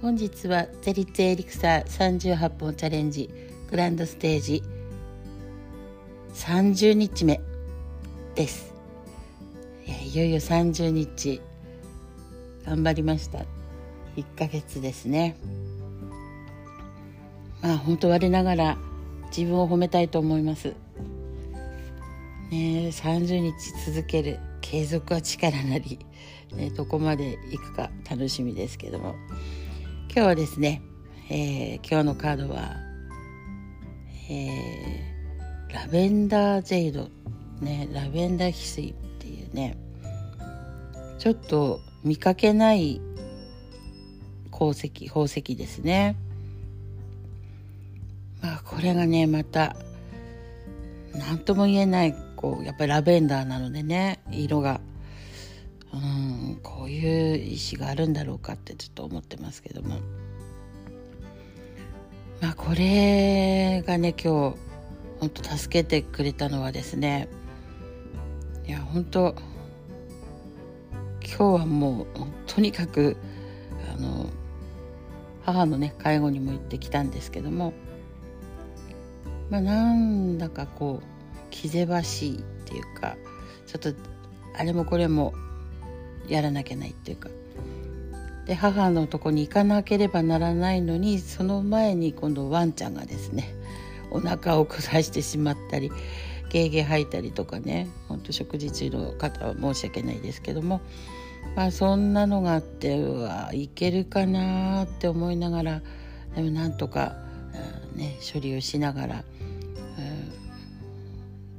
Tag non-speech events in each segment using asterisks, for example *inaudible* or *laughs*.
本日はゼリツエリクサー38本チャレンジグランドステージ30日目です。いやいよいよ30日頑張りました。1ヶ月ですね。まあ本当我ながら自分を褒めたいと思います。ね30日続ける継続は力なり、ね、どこまでいくか楽しみですけども。今日はですね、えー、今日のカードは、えー、ラベンダージェイド、ね、ラベンダー翡翠っていうねちょっと見かけない鉱石宝石ですね。まあこれがねまた何とも言えないこうやっぱりラベンダーなのでね色がうんこういう石があるんだろうかってちょっと思ってますけども。まあこれがね今日本当助けてくれたのはですねいや本当今日はもうとにかくあの母のね介護にも行ってきたんですけどもまあなんだかこう気ぜわしいっていうかちょっとあれもこれもやらなきゃないっていうか。で母のとこに行かなければならないのにその前に今度ワンちゃんがですねお腹を下してしまったりゲーゲー吐いたりとかねほんと食事中の方は申し訳ないですけどもまあそんなのがあってうわいけるかなって思いながらでもなんとか、ね、処理をしながら、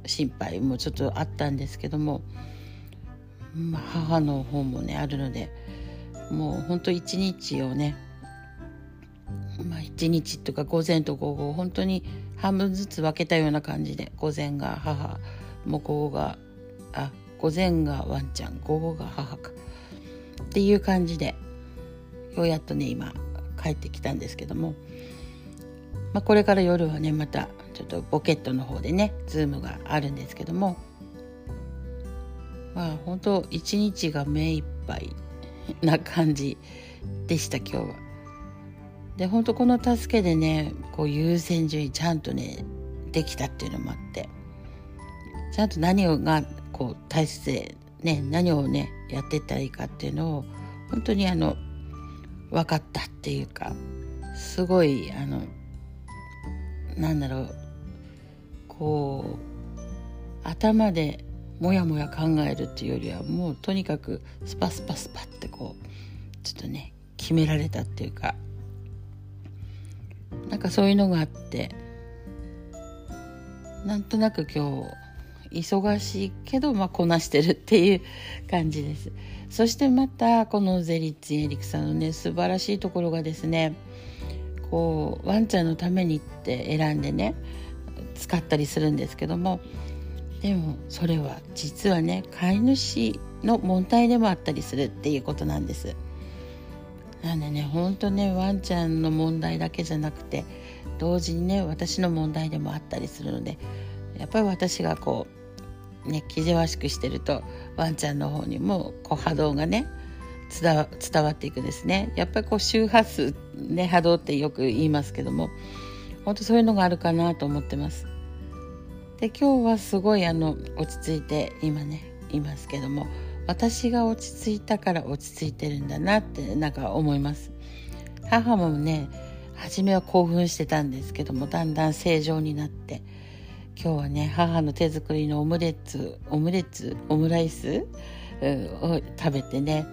心配もちょっとあったんですけども、まあ、母の方もねあるのでもうほんと一日をねまあ一日とか午前と午後本当に半分ずつ分けたような感じで午前が母もう午後があ午前がワンちゃん午後が母かっていう感じでようやっとね今帰ってきたんですけども、まあ、これから夜はねまたちょっとポケットの方でねズームがあるんですけどもまあ本当一日が目いっぱいな感じでした今日は。で本当この助けでねこう優先順位ちゃんとねできたっていうのもあってちゃんと何をがこう大切でね何をねやっていったらいいかっていうのを本当にあの分かったっていうかすごいあのなんだろうこう頭でもやもや考えるっていうよりはもうとにかくスパスパスパってこうちょっとね決められたっていうかなんかそういうのがあってなんとなく今日忙しいけど、まあ、こなしてるっていう感じです。そしてまたこのゼリッツエリクさんのね素晴らしいところがですねこうワンちゃんのためにって選んでね使ったりするんですけどもでもそれは実はね飼い主の問題でもあったりするっていうことなんです。なんでねほんとねワンちゃんの問題だけじゃなくて同時にね私の問題でもあったりするのでやっぱり私がこうね気ぜわしくしてるとワンちゃんの方にもこう波動がね伝わっていくですねやっぱりこう周波数ね波動ってよく言いますけども本当そういうのがあるかなと思ってます。で今日はすごいあの落ち着いて今ねいますけども私が落ち着いたから落ち着いてるんだなってなんか思います。母もね初めは興奮してたんですけどもだんだん正常になって今日はね母の手作りのオムレツオムレツオムライスを食べてね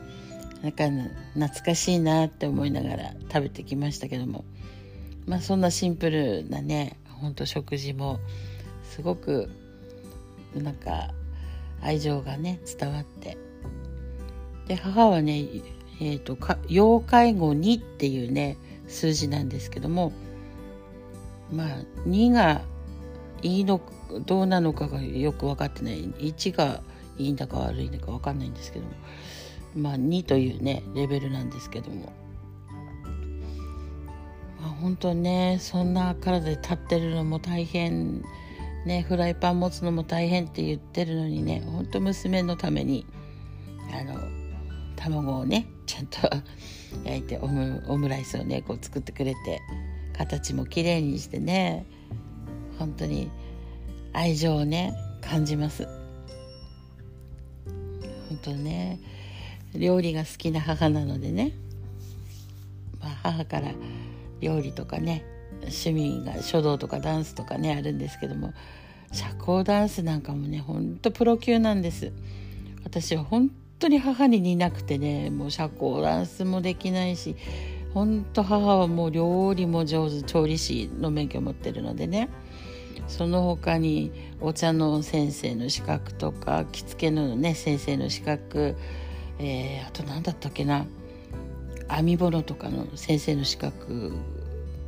なんか懐かしいなって思いながら食べてきましたけどもまあそんなシンプルなねほんと食事もすごくなんか愛情がね伝わって。で母はねえーと、か要介護2っていうね数字なんですけどもまあ2がいいのどうなのかがよく分かってない。1がいいんだか悪いんだか分かんないんですけどもまあ2というねレベルなんですけども。まあ本当ねそんな体で立ってるのも大変ねフライパン持つのも大変って言ってるのにねほんと娘のためにあの卵をねちゃんと *laughs* 焼いてオムオムライスをねこう作ってくれて形も綺麗にしてね本当に愛情をね感じます。本当ね料理が好きな母なのでね、まあ、母から料理とかね趣味が書道とかダンスとかねあるんですけども社交ダンスなんかもねほんとプロ級なんです。私は本当に母に似なくてねもう社交ダンスもできないし本当母はもう料理も上手調理師の免許を持ってるのでねその他にお茶の先生の資格とか着付けのね先生の資格、えー、あと何だったっけな編み物とかの先生の資格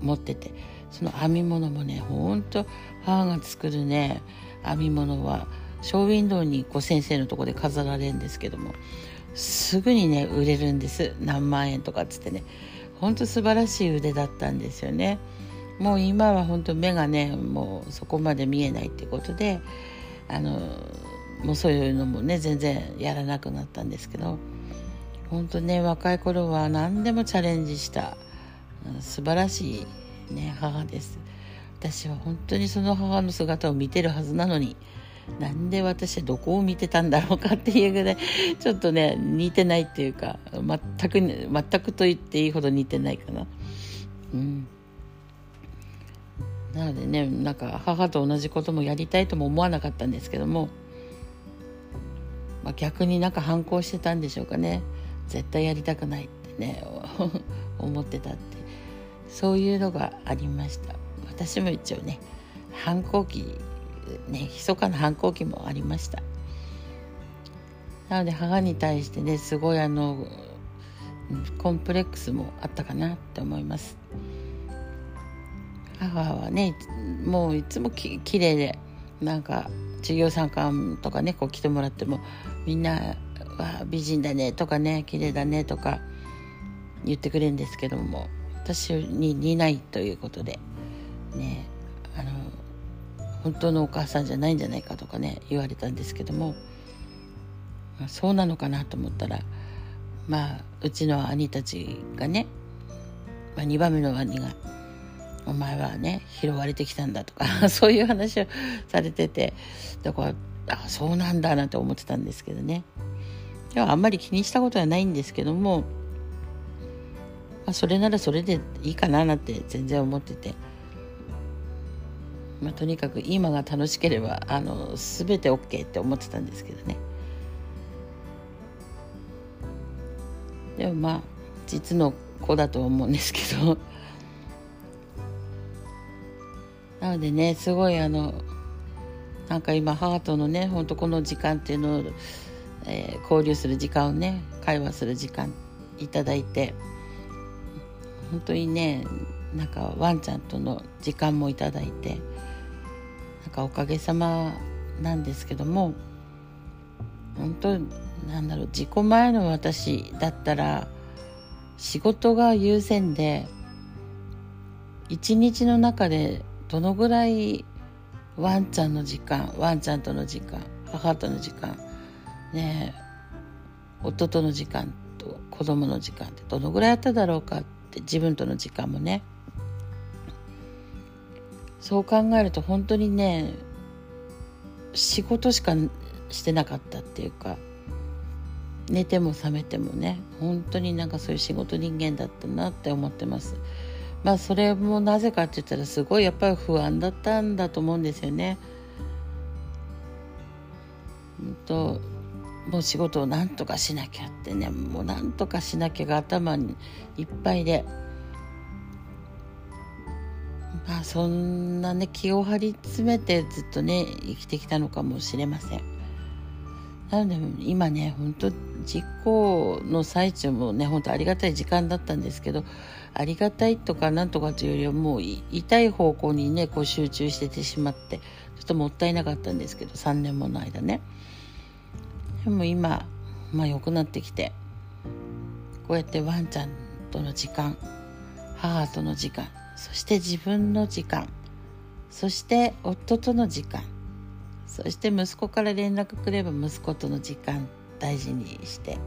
持っててその編み物もねほんと母が作るね編み物はショーウィンドウにこう先生のとこで飾られるんですけどもすぐにね売れるんです。何万円とかっつってね。ほんと素晴らしい腕だったんですよね。もう今は本当目がねもうそこまで見えないってことであのもうそういうのもね全然やらなくなったんですけど本当ね若い頃は何でもチャレンジした。素晴らしい、ね、母です。私は本当にその母の姿を見てるはずなのになんで私はどこを見てたんだろうかっていうぐらいちょっとね似てないっていうか全く全くと言っていいほど似てないかな。うん。なのでねなんか母と同じこともやりたいとも思わなかったんですけども、まあ、逆になんか反抗してたんでしょうかね。絶対やりたくないってね *laughs* 思ってたってそういうのがありました。私も一応ね反抗期ね密かな反抗期もありました。なので母に対してねすごいあのコンプレックスもあったかなって思います。母はねもういつもき綺麗でなんか授業参観とかねこう来てもらってもみんなは美人だねとかね綺麗だねとか言ってくれるんですけども。私に似ないということで。ねあの本当のお母さんじゃないんじゃないかとかね言われたんですけども。そうなのかなと思ったらまあうちの兄たちがね、まあ、2番目の兄が「お前はね拾われてきたんだ」とか *laughs* そういう話をされててだからあそうなんだなんて思ってたんですけどね。ではあんまり気にしたことはないんですけども、あ、それならそれでいいかななんて全然思ってて。まあ、とにかく今が楽しければあの全て OK って思ってたんですけどね。でもまあ実の子だと思うんですけど。*laughs* なのでねすごいあのなんか今母とのねほんとこの時間っていうのを、えー、交流する時間をね会話する時間いただいて。本当にねなんかワンちゃんとの時間もいただいてなんかおかげさまなんですけども本当なんだろう自己前の私だったら仕事が優先で一日の中でどのぐらいワンちゃんの時間ワンちゃんとの時間母との時間ね夫との時間と子供の時間ってどのぐらいあっただろうかって自分との時間もね。そう考えると本当にね仕事しかしてなかったっていうか寝ても覚めてもね本当になんかそういう仕事人間だったなって思ってます。まあそれもなぜかって言ったらすごいやっぱり不安だったんだと思うんですよね。うんともう仕事をなんとかしなきゃってねもうなんとかしなきゃが頭にいっぱいでまあそんなね気を張り詰めてずっとね生きてきたのかもしれません。なので今ね本当実行の最中もね本当ありがたい時間だったんですけどありがたいとかなんとかというよりはもう痛い方向にねこう集中しててしまってちょっともったいなかったんですけど3年もの間ねでも今まあ良くなってきてこうやってワンちゃんとの時間母との時間そして自分の時間そして夫との時間そして息子から連絡くれば息子との時間大事にして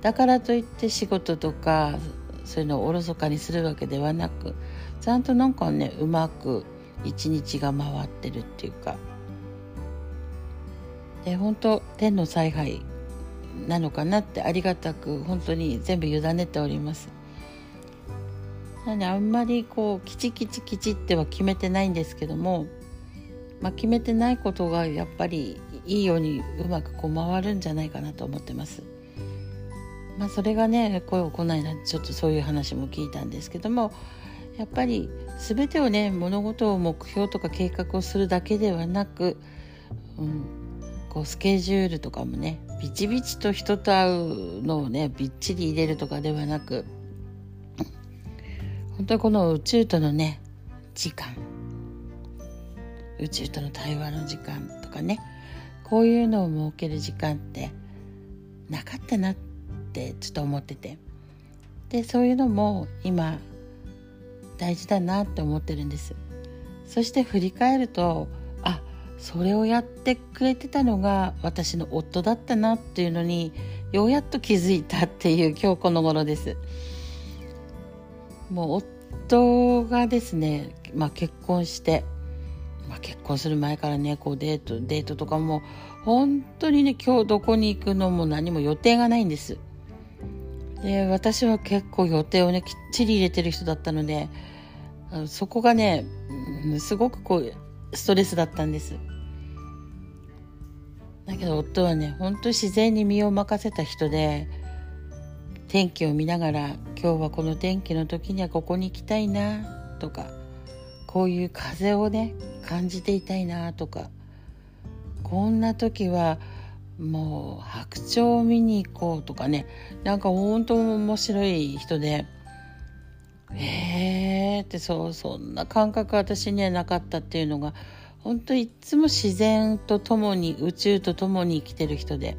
だからといって仕事とかそういうのをおろそかにするわけではなくちゃんとなんかねうまく一日が回ってるっていうかで本当天の采配なのかなってありがたく本当に全部委ねております。なのであんまりこうきちきちきちっては決めてないんですけども、まあ、決めてないことがやっぱりいいようにうまくこう回るんじゃないかなと思ってます。まあ、それがね声をこないなちょっとそういう話も聞いたんですけどもやっぱり全てをね物事を目標とか計画をするだけではなく、うん、こうスケジュールとかもねビチビチと人と会うのをねびっちり入れるとかではなく本当にこの宇宙とのね時間宇宙との対話の時間とかねこういうのを設ける時間ってなかったなってちょっと思ってて。でそういうのも今大事だなって思ってるんです。そして振り返るとそれをやってくれてたのが私の夫だったなっていうのにようやっと気づいたっていう今日この頃です。もう夫がですね、まあ、結婚して、まあ、結婚する前からねこうデートデートとかも本当にね今日どこに行くのも何も予定がないんです。で私は結構予定をねきっちり入れてる人だったのでそこがねすごくこうストレスだったんです。だけど夫はね本当自然に身を任せた人で天気を見ながら今日はこの天気の時にはここに行きたいなとかこういう風をね感じていたいなとかこんな時はもう白鳥を見に行こうとかねなんか本当面白い人でへえってそうそんな感覚私にはなかったっていうのが本当いつも自然と共に宇宙と共に生きてる人で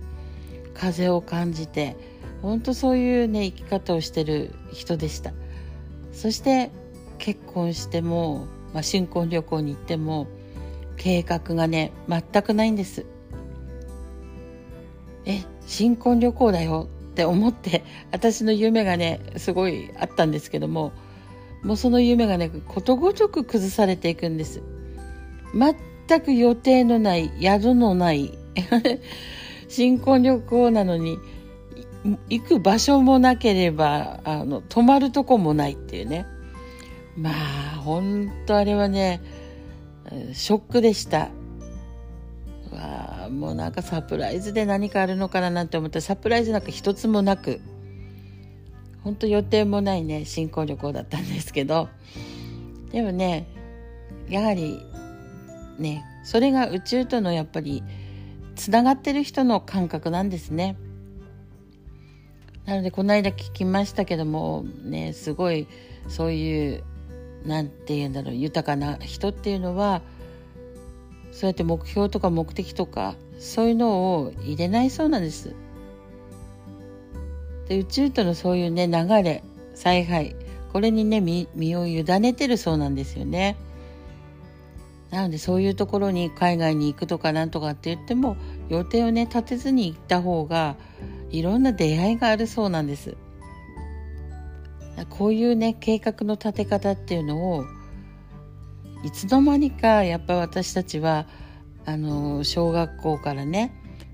風を感じて本当そういうね生き方をしてる人でした。そして結婚しても、まあ、新婚旅行に行っても計画がね全くないんです。え新婚旅行だよって思って私の夢がねすごいあったんですけどももうその夢がねことごとく崩されていくんです。全く予定のない宿のない *laughs* 新婚旅行なのに行く場所もなければあの泊まるとこもないっていうね。まあ本当あれはねショックでした。わあもうなんかサプライズで何かあるのかななんて思った。らサプライズなんか一つもなく。本当予定もないね新婚旅行だったんですけど。でもねやはりねそれが宇宙とのやっぱりつながってる人の感覚なんですね。なのでこの間聞きましたけどもねすごいそういう何て言うんだろう豊かな人っていうのはそうやって目標とか目的とかそういうのを入れないそうなんです。で宇宙とのそういうね流れ采配これにね身を委ねてるそうなんですよね。なのでそういうところに海外に行くとかなんとかって言っても予定をね立てずに行った方がいろんな出会いがあるそうなんです。こういうね計画の立て方っていうのをいつの間にかやっぱ私たちはあの小学校からね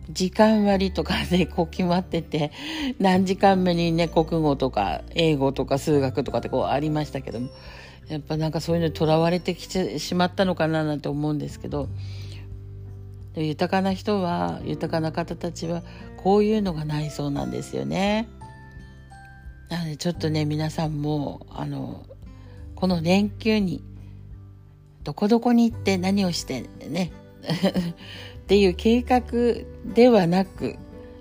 時間割とかでこう決まってて何時間目にね国語とか英語とか数学とかってこうありましたけどもやっぱなんかそういうのにとらわれてきてしまったのかななんて思うんですけど豊かな人は豊かな方たちはこういうのがないそうなんですよね。なのでちょっとね皆さんもあのこの連休にどこどこに行って何をしてね *laughs* っていう計画ではなく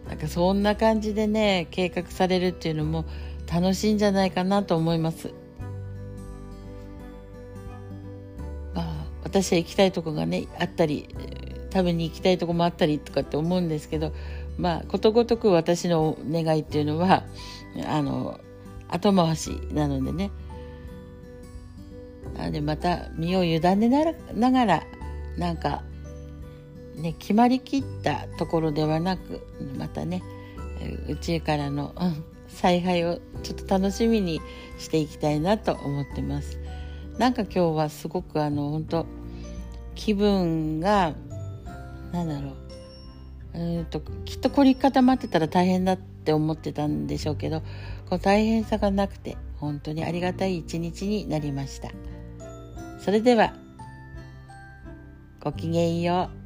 なんかそんな感じでね計画されるっていうのも楽しいんじゃないかなと思います。私は行きたいとこがねあったり食べに行きたいとこもあったりとかって思うんですけどまあことごとく私の願いっていうのはあの後回しなのでね。なのでまた身を委ねながらなんかね決まりきったところではなくまたね宇宙からの、うん、采配をちょっと楽しみにしていきたいなと思ってます。なんか今日はすごくあの本当気分が何だろううんときっと凝り固まってたら大変だって思ってたんでしょうけどこう大変さがなくて本当にありがたい一日になりました。それではごきげんよう。